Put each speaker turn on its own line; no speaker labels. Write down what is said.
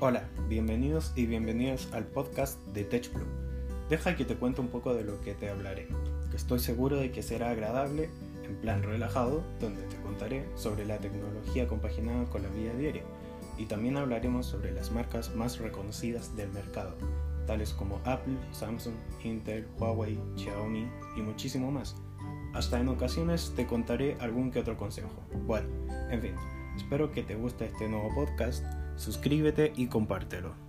Hola, bienvenidos y bienvenidas al podcast de TechBlue. Deja que te cuente un poco de lo que te hablaré, que estoy seguro de que será agradable, en plan relajado, donde te contaré sobre la tecnología compaginada con la vida diaria y también hablaremos sobre las marcas más reconocidas del mercado, tales como Apple, Samsung, Intel, Huawei, Xiaomi y muchísimo más. Hasta en ocasiones te contaré algún que otro consejo. Bueno, en fin, espero que te guste este nuevo podcast suscríbete y compártelo.